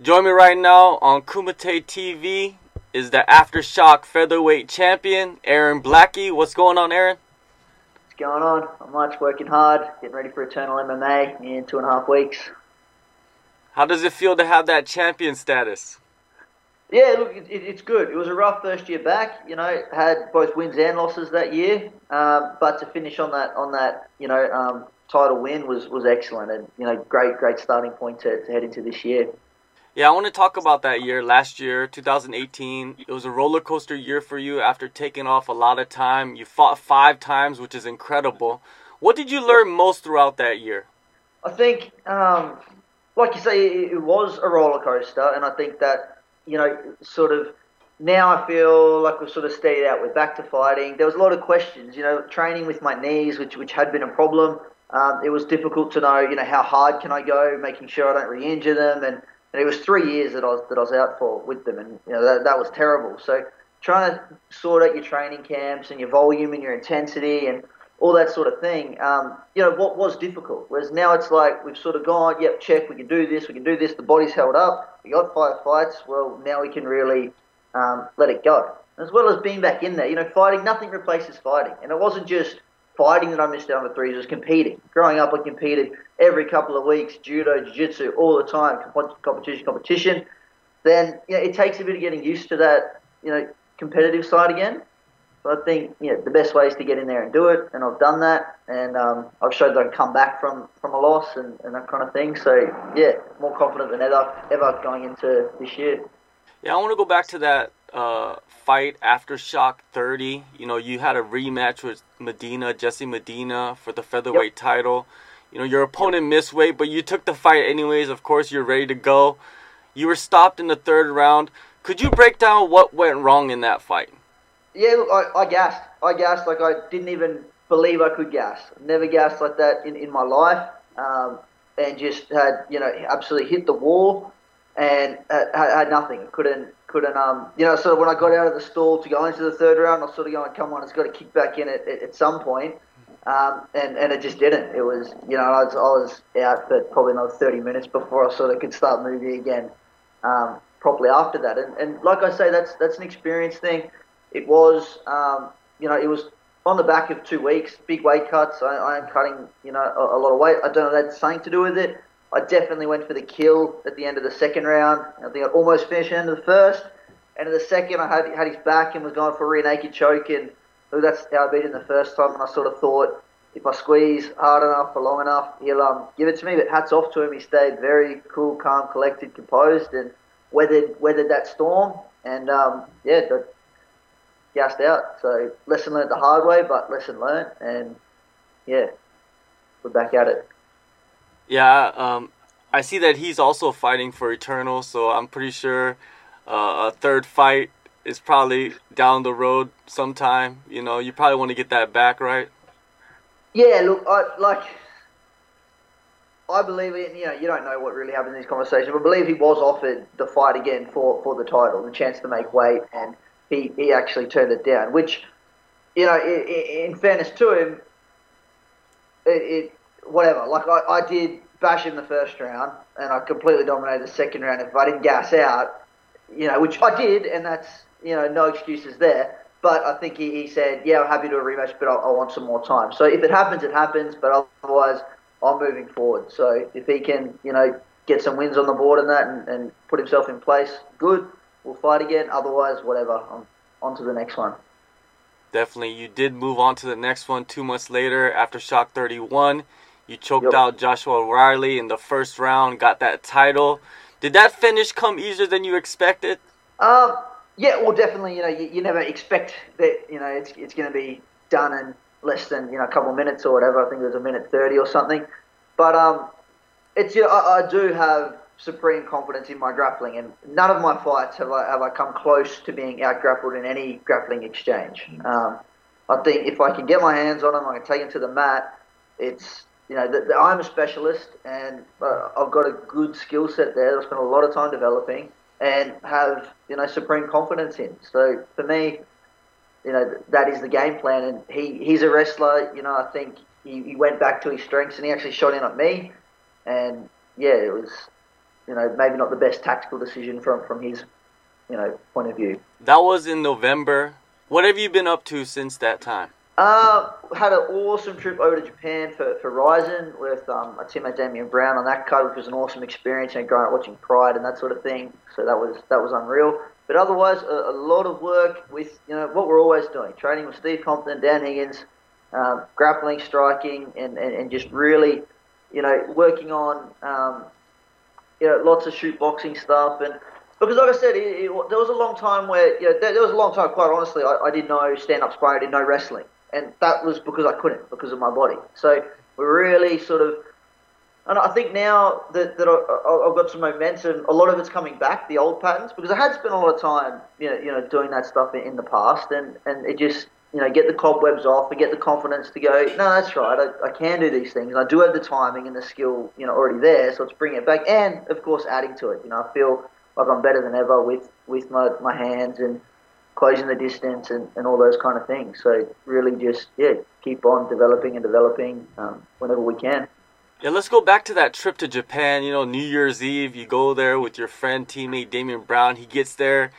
Join me right now on Kumite TV is the Aftershock featherweight champion, Aaron Blackie. What's going on, Aaron? What's going on? I'm much working hard, getting ready for Eternal MMA in two and a half weeks. How does it feel to have that champion status? Yeah, look, it, it, it's good. It was a rough first year back. You know, had both wins and losses that year, um, but to finish on that on that you know um, title win was was excellent, and you know, great great starting point to, to head into this year. Yeah, I want to talk about that year, last year, 2018. It was a roller coaster year for you after taking off a lot of time. You fought five times, which is incredible. What did you learn most throughout that year? I think, um, like you say, it was a roller coaster, and I think that you know, sort of now I feel like we've sort of stayed out. We're back to fighting. There was a lot of questions, you know, training with my knees, which which had been a problem. Um, it was difficult to know, you know, how hard can I go, making sure I don't re-injure them, and, and it was three years that I was that I was out for with them, and you know that that was terrible. So trying to sort out your training camps and your volume and your intensity and all that sort of thing, um, you know, what was difficult. Whereas now it's like we've sort of gone, yep, check, we can do this, we can do this. The body's held up. We got five fights. Well, now we can really um, let it go. As well as being back in there, you know, fighting. Nothing replaces fighting, and it wasn't just fighting that I missed out on the threes. Was competing. Growing up, I competed every couple of weeks, judo, jiu-jitsu, all the time, competition, competition. Then you know, it takes a bit of getting used to that, you know, competitive side again. So I think you know, the best way is to get in there and do it, and I've done that, and um, I've showed that I can come back from, from a loss and, and that kind of thing. So yeah, more confident than ever ever going into this year. Yeah, I want to go back to that uh, fight Aftershock 30. You know, you had a rematch with Medina, Jesse Medina, for the featherweight yep. title. You know, your opponent missed weight, but you took the fight anyways. Of course, you're ready to go. You were stopped in the third round. Could you break down what went wrong in that fight? Yeah, look, I, I gassed. I gassed like I didn't even believe I could gas. Never gassed like that in, in my life. Um, and just had, you know, absolutely hit the wall and had, had nothing. Couldn't, couldn't, um, you know, sort of when I got out of the stall to go into the third round, I was sort of going, come on, it's got to kick back in at, at, at some point. Um, and, and it just didn't. It was, you know, I was, I was out for probably another 30 minutes before I sort of could start moving again um, properly after that. And, and like I say, that's, that's an experience thing. It was, um, you know, it was on the back of two weeks, big weight cuts. I, I am cutting, you know, a, a, lot of weight. I don't know if that's something to do with it. I definitely went for the kill at the end of the second round. I think I almost finished end of the first. And in the second, I had, had his back and was going for a rear naked choke. And that's how I beat him the first time. And I sort of thought, if I squeeze hard enough for long enough, he'll um, give it to me. But hats off to him. He stayed very cool, calm, collected, composed, and weathered weathered that storm. And um, yeah, the, gassed out. So lesson learned the hard way, but lesson learned, and yeah, we're back at it. Yeah, um, I see that he's also fighting for Eternal, so I'm pretty sure uh, a third fight is probably down the road sometime. You know, you probably want to get that back, right? Yeah, look, I like. I believe in you know you don't know what really happened in this conversation, but I believe he was offered the fight again for, for the title, the chance to make weight, and he, he actually turned it down, which, you know, in, in fairness to him, it, it whatever. Like I, I did bash in the first round, and I completely dominated the second round. If I didn't gas out, you know, which I did, and that's you know no excuses there. But I think he, he said, yeah, I'm happy to a rematch, but I, I want some more time. So if it happens, it happens. But otherwise, I'm moving forward. So if he can, you know, get some wins on the board and that, and, and put himself in place, good we'll fight again. Otherwise, whatever. On, on to the next one. Definitely. You did move on to the next one two months later Aftershock 31. You choked yep. out Joshua Riley in the first round, got that title. Did that finish come easier than you expected? Um, yeah, well, definitely. You know, you, you never expect that. You know, it's it's going to be done in less than you know a couple of minutes or whatever. I think it was a minute thirty or something. But um, it's you know, I, I do have supreme confidence in my grappling, and none of my fights have I, have I come close to being out grappled in any grappling exchange. Um, I think if I can get my hands on them, I can take them to the mat. It's you know, I'm a specialist, and uh, I've got a good skill set there. That I spent a lot of time developing, and have you know supreme confidence in. So for me, you know, that is the game plan. And he, he's a wrestler. You know, I think he, he went back to his strengths, and he actually shot in at me. And yeah, it was you know, maybe not the best tactical decision from from his, you know, point of view. That was in November. What have you been up to since that time? Uh, had an awesome trip over to Japan for, for Rizin with um, my teammate Damien Brown on that card, which was an awesome experience and growing up watching Pride and that sort of thing. So that was that was unreal. But otherwise, a, a lot of work with you know what we're always doing: training with Steve Compton, Dan Higgins, um, grappling, striking, and, and, and just really, you know, working on um, you know lots of shoot boxing stuff and because like I said, it, it, there was a long time where you know, there, there was a long time, quite honestly, I, I didn't know stand up sparring, I didn't know wrestling and that was because I couldn't because of my body. So we're really sort of, and I think now that, that I, have got some momentum, a lot of it's coming back, the old patterns, because I had spent a lot of time, you know, you know, doing that stuff in, in the past, and and it just, you know, get the cobwebs off and get the confidence to go. No, that's right, I, I can do these things. And I do have the timing and the skill, you know, already there. So let's bring it back, and of course, adding to it. You know, I feel like I'm better than ever with with my my hands and closing the distance and, and all those kind of things. So really just, yeah, keep on developing and developing um, whenever we can. Yeah, let's go back to that trip to Japan. You know, New Year's Eve, you go there with your friend, teammate Damien Brown. He gets there,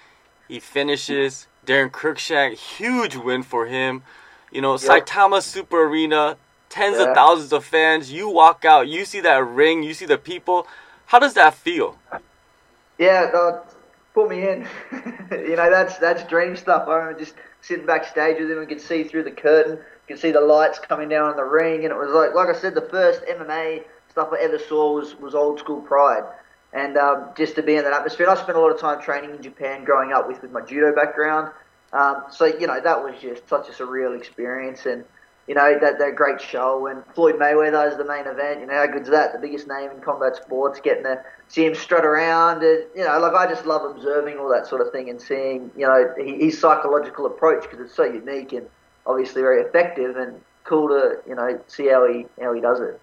he finishes. Daron Cruickshank, huge win for him. You know, yep. Saitama Super Arena, tens yeah. of thousands of fans. You walk out, you see that ring, you see the people. How does that feel? Yeah, put me in. you know, that's that's dream stuff. I remember just sitting backstage with him and could see through the curtain, could see the lights coming down on the ring, and it was like, like I said, the first MMA stuff I ever saw was was old school Pride, and um, just to be in that atmosphere. And I spent a lot of time training in Japan, growing up with with my judo background. Um, so you know, that was just such a surreal experience, and you know, that, that great show. And Floyd Mayweather is the main event. You know, how good's that? The biggest name in combat sports, getting to see him strut around. And, you know, like I just love observing all that sort of thing and seeing, you know, his psychological approach because it's so unique and obviously very effective and cool to, you know, see how he, how he does it.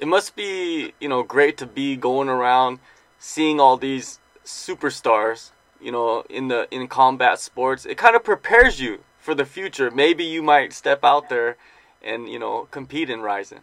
It must be, you know, great to be going around seeing all these superstars, you know, in the in combat sports. It kind of prepares you for the future. Maybe you might step out there and you know compete in Rizin.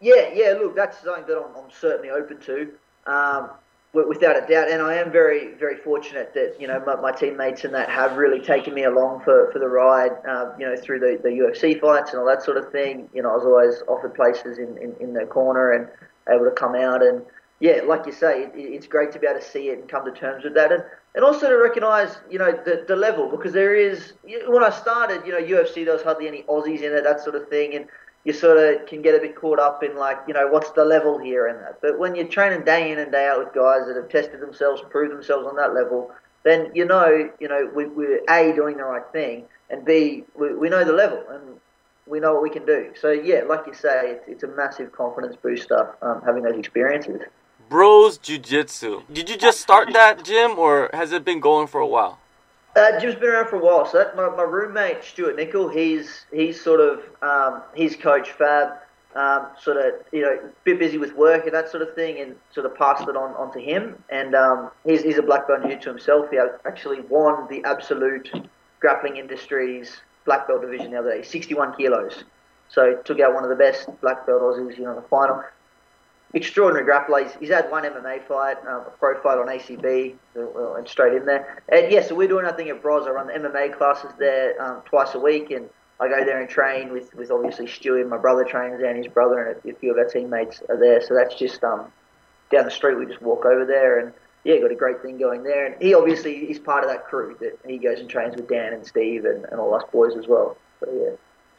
Yeah, yeah. Look, that's something that I'm, I'm certainly open to, um, without a doubt. And I am very, very fortunate that you know my, my, teammates and that have really taken me along for, for the ride. Um, you know, through the, the UFC fights and all that sort of thing. You know, I was always offered places in, in, in the corner and able to come out and yeah, like you say, it, it's great to be able to see it and come to terms with that, and and also to recognise, you know, the, the level because there is. When I started, you know, UFC there was hardly any Aussies in it, that sort of thing, and you sort of can get a bit caught up in like, you know, what's the level here and that. But when you're training day in and day out with guys that have tested themselves, proved themselves on that level, then you know, you know, we, we're a doing the right thing, and b we, we know the level and we know what we can do. So yeah, like you say, it's, it's a massive confidence booster um, having those experiences. Bros Jiu Jitsu. Did you just start that gym, or has it been going for a while? Uh, gym's been around for a while. So that, my, my roommate Stuart Nickel, he's he's sort of um, he's coach Fab, um, sort of you know a bit busy with work and that sort of thing, and sort of passed it on onto him. And um, he's he's a black belt jiu to himself. He actually won the absolute grappling industries black belt division the other day, 61 kilos. So took out one of the best black belt Aussies, you know, in the final extraordinary grappler. He's, he's, had one MMA fight, um, a pro fight on ACB, uh, and straight in there. And yeah, so we're doing nothing at Bros. I run the MMA classes there um, twice a week, and I go there and train with, with obviously Stewie, my brother trains there, and his brother, and a, few of our teammates are there. So that's just um, down the street. We just walk over there, and yeah, got a great thing going there. And he obviously is part of that crew that he goes and trains with Dan and Steve and, and all us boys as well. So yeah.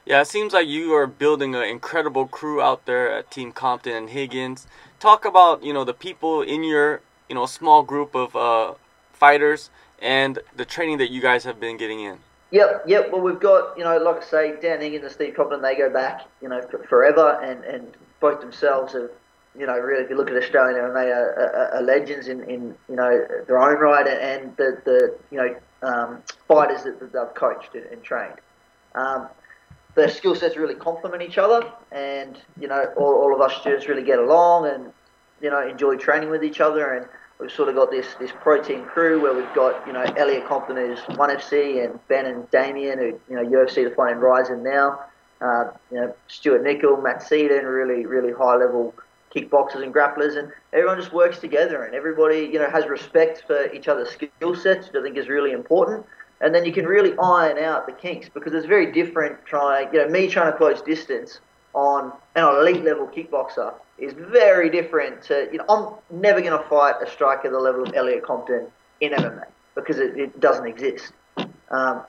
Yeah, it seems like you are building an incredible crew out there at Team Compton and Higgins. Talk about you know the people in your you know small group of uh, fighters and the training that you guys have been getting in. Yep, yep. Well, we've got you know, like I say, Dan Higgins and Steve Compton, they go back you know forever, and and both themselves have you know really, if you look at Australian MMA, are, are, are legends in, in you know their own right, and the the you know um, fighters that, that they've coached and, and trained. Um, their skill sets really complement each other, and you know all, all of us students really get along and you know enjoy training with each other. And we've sort of got this this pro team crew where we've got you know Elliot Compton who's one FC and Ben and Damien who you know UFC the fighting Rizin now. Uh, you know Stuart Nickel, Matt Seaton, really really high level kickboxers and grapplers, and everyone just works together, and everybody you know has respect for each other's skill sets, which I think is really important. And then you can really iron out the kinks because it's very different trying, you know, me trying to close distance on an elite level kickboxer is very different to, you know, I'm never going to fight a striker the level of Elliot Compton in MMA because it, it doesn't exist. Um,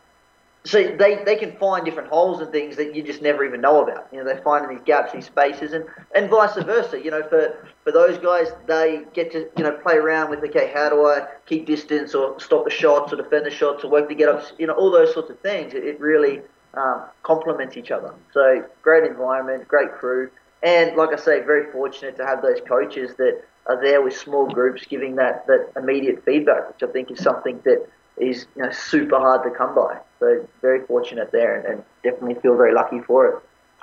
so they, they can find different holes and things that you just never even know about. You know, they find in these gaps, these spaces, and, and vice versa. You know, for, for those guys, they get to you know play around with okay, how do I keep distance or stop the shots or defend the shots or work to get up? You know, all those sorts of things. It, it really um, complement each other. So great environment, great crew, and like I say, very fortunate to have those coaches that are there with small groups giving that, that immediate feedback, which I think is something that is you know, super hard to come by. So very fortunate there, and, and definitely feel very lucky for it.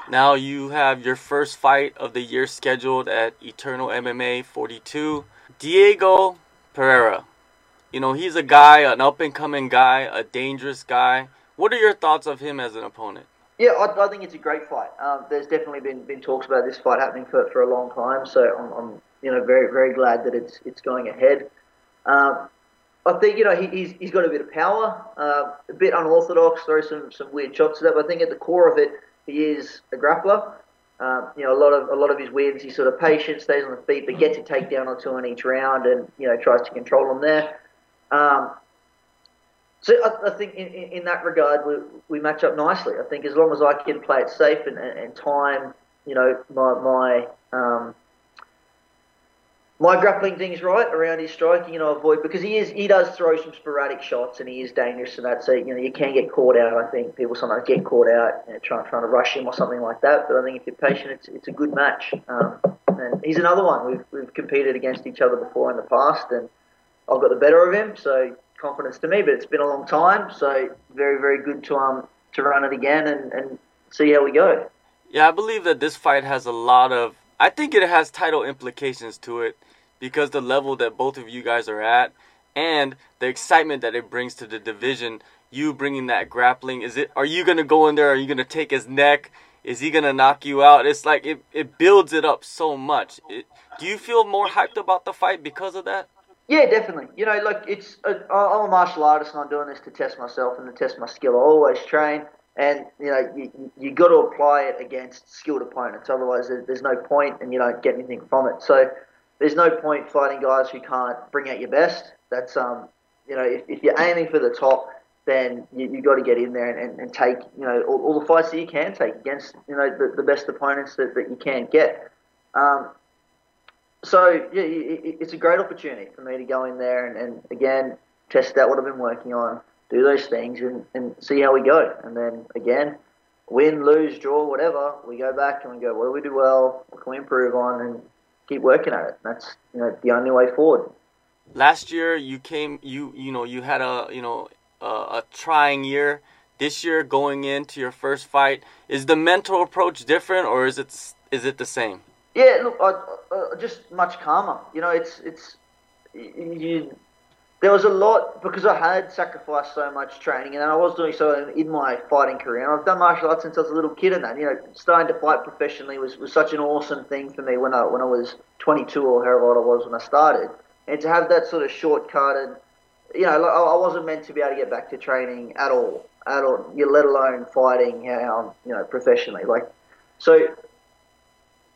Now you have your first fight of the year scheduled at Eternal MMA 42. Diego Pereira. You know, he's a guy, an up and coming guy, a dangerous guy. What are your thoughts of him as an opponent? Yeah, I, I think it's a great fight. Um, there's definitely been, been talks about this fight happening for, for a long time, so I'm, I'm you know very very glad that it's it's going ahead. Um, I think you know he, he's he's got a bit of power, uh, a bit unorthodox, throw some some weird shots to that. But I think at the core of it, he is a grappler. Um, you know, a lot of a lot of his wins, he's sort of patient, stays on the feet, but gets a takedown or two in each round, and you know tries to control them there. Um, so I, I think in, in, in, that regard, we, we match up nicely. I think as long as I can play it safe and, and, and time, you know, my my um, my grappling things right around his striking, you know, avoid because he is he does throw some sporadic shots and he is dangerous and that. So you know you can get caught out. I think people sometimes get caught out you know, trying trying to rush him or something like that. But I think if you're patient, it's it's a good match. Um, and he's another one we've we've competed against each other before in the past, and I've got the better of him. So confidence to me, but it's been a long time. So very very good to um to run it again and and see how we go. Yeah, I believe that this fight has a lot of. I think it has title implications to it because the level that both of you guys are at and the excitement that it brings to the division you bringing that grappling is it are you going to go in there? Are you going to take his neck? Is he going to knock you out? It's like it, it builds it up so much. It, do you feel more hyped about the fight because of that? Yeah definitely. You know like it's uh, i'm a martial artist and i'm doing this to test myself and to test my skill i always train. And you know you you got to apply it against skilled opponents. Otherwise there's no point and you don't get anything from it. So there's no point fighting guys who can't bring out your best. That's um, you know, if, if you're aiming for the top, then you you got to get in there and, and, and take you know all, all, the fights that you can take against you know the, the best opponents that, that you can get. Um, so yeah, it, it's a great opportunity for me to go in there and, and again test out what I've been working on, do those things, and, and see how we go. And then again, win, lose, draw, whatever, we go back and we go, what do we do well? What can we improve on? And keep working at it. That's you know the only way forward. Last year you came you you know you had a you know a, a trying year. This year going into your first fight, is the mental approach different or is it is it the same? Yeah, look, I, uh, just much calmer. You know, it's it's you there was a lot because I had sacrificed so much training, and I was doing so in my fighting career. And I've done martial arts since I was a little kid, and that you know, starting to fight professionally was, was such an awesome thing for me when I when I was 22 or however old I was when I started. And to have that sort of shortcutted, you know, I wasn't meant to be able to get back to training at all, at all. Let alone fighting, um, you know professionally. Like, so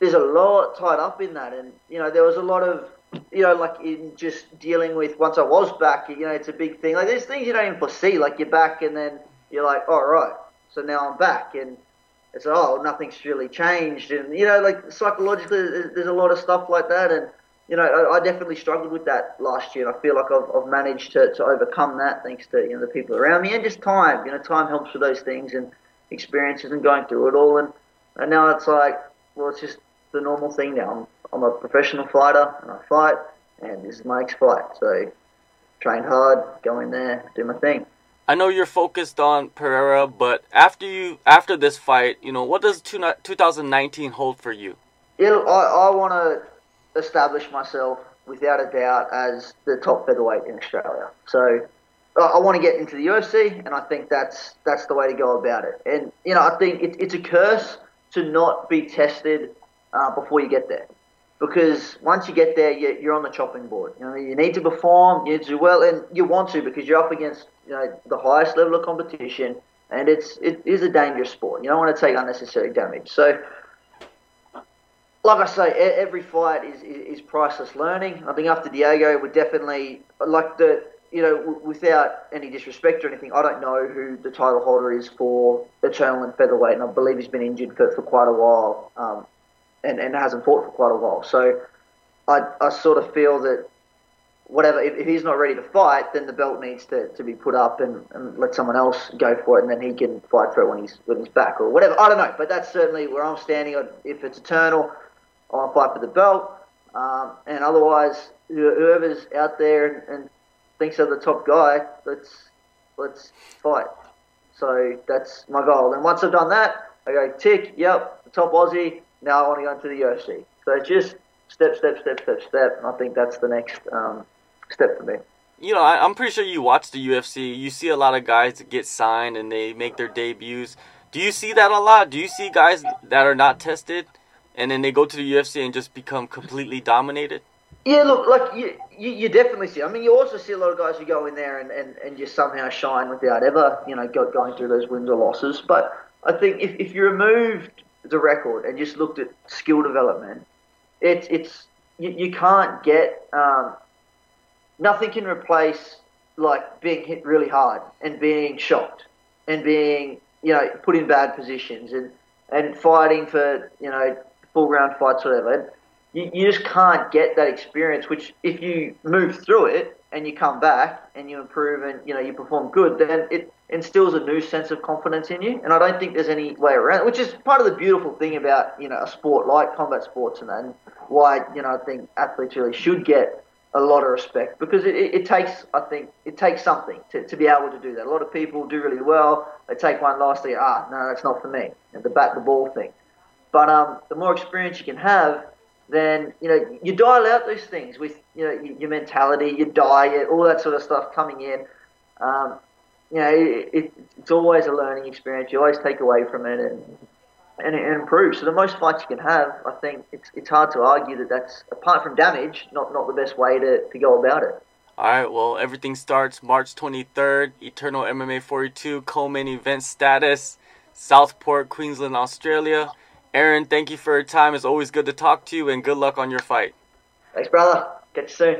there's a lot tied up in that, and you know, there was a lot of you know, like in just dealing with once I was back, you know, it's a big thing. Like there's things you don't even foresee. Like you're back, and then you're like, all oh, right, so now I'm back, and it's oh, nothing's really changed, and you know, like psychologically, there's a lot of stuff like that, and you know, I, I definitely struggled with that last year, and I feel like I've, I've managed to, to overcome that thanks to you know the people around me and just time. You know, time helps with those things and experiences and going through it all, and and now it's like, well, it's just the normal thing now. I'm, I'm a professional fighter and I fight, and this is my next fight. So train hard, go in there, do my thing. I know you're focused on Pereira, but after you after this fight, you know what does 2019 hold for you? Yeah, I, I want to establish myself without a doubt as the top featherweight in Australia. So I want to get into the UFC, and I think that's that's the way to go about it. And you know, I think it, it's a curse to not be tested uh, before you get there. because once you get there, you're on the chopping board. You know, you need to perform, you need to do well, and you want to because you're up against you know the highest level of competition, and it's it is a dangerous sport. You don't want to take unnecessary damage. So, like I say, every fight is, is, is priceless learning. I think after Diego, we're definitely like the you know, without any disrespect or anything, I don't know who the title holder is for Eternal and Featherweight, and I believe he's been injured for, for quite a while. Um, and, and hasn't fought for quite a while. So I, I sort of feel that whatever, if, if he's not ready to fight, then the belt needs to, to be put up and, and let someone else go for it, and then he can fight for it when he's when he's back or whatever. I don't know, but that's certainly where I'm standing. If it's eternal, I'll fight for the belt, um, and otherwise, whoever's out there and, and thinks they're the top guy, let's let's fight. So that's my goal. And once I've done that, I go tick, yep, top Aussie now I want to go into the UFC. So it's just step, step, step, step, step. And I think that's the next um, step for me. You know, I, am pretty sure you watch the UFC. You see a lot of guys get signed and they make their debuts. Do you see that a lot? Do you see guys that are not tested and then they go to the UFC and just become completely dominated? Yeah, look, like you, you, you, definitely see. I mean, you also see a lot of guys who go in there and, and, and just somehow shine without ever, you know, go, going through those wins or losses. But I think if, if you removed the record and just looked at skill development, it's it's you, you can't get um, nothing can replace like being hit really hard and being shocked and being you know put in bad positions and and fighting for you know full round fights whatever. You, you just can't get that experience. Which if you move through it and you come back and you improve and you know you perform good, then it instills a new sense of confidence in you. And I don't think there's any way around it, which is part of the beautiful thing about you know a sport like combat sports and, and why you know I think athletes really should get a lot of respect because it, it, takes I think it takes something to, to be able to do that. A lot of people do really well. They take one loss, they ah no that's not for me. And the bat the ball thing. But um, the more experience you can have, then you know you dial out those things with you know your mentality, your diet, all that sort of stuff coming in. Um, you know, it, it, it's always a learning experience. You always take away from it and, and, improve. So the most fights you can have, I think it's it's hard to argue that that's apart from damage, not not the best way to, to go about it. All right, well, everything starts March 23rd, Eternal MMA 42 co-main event status, Southport, Queensland, Australia. Aaron, thank you for your time. It's always good to talk to you, and good luck on your fight. Thanks, brother. Catch you soon.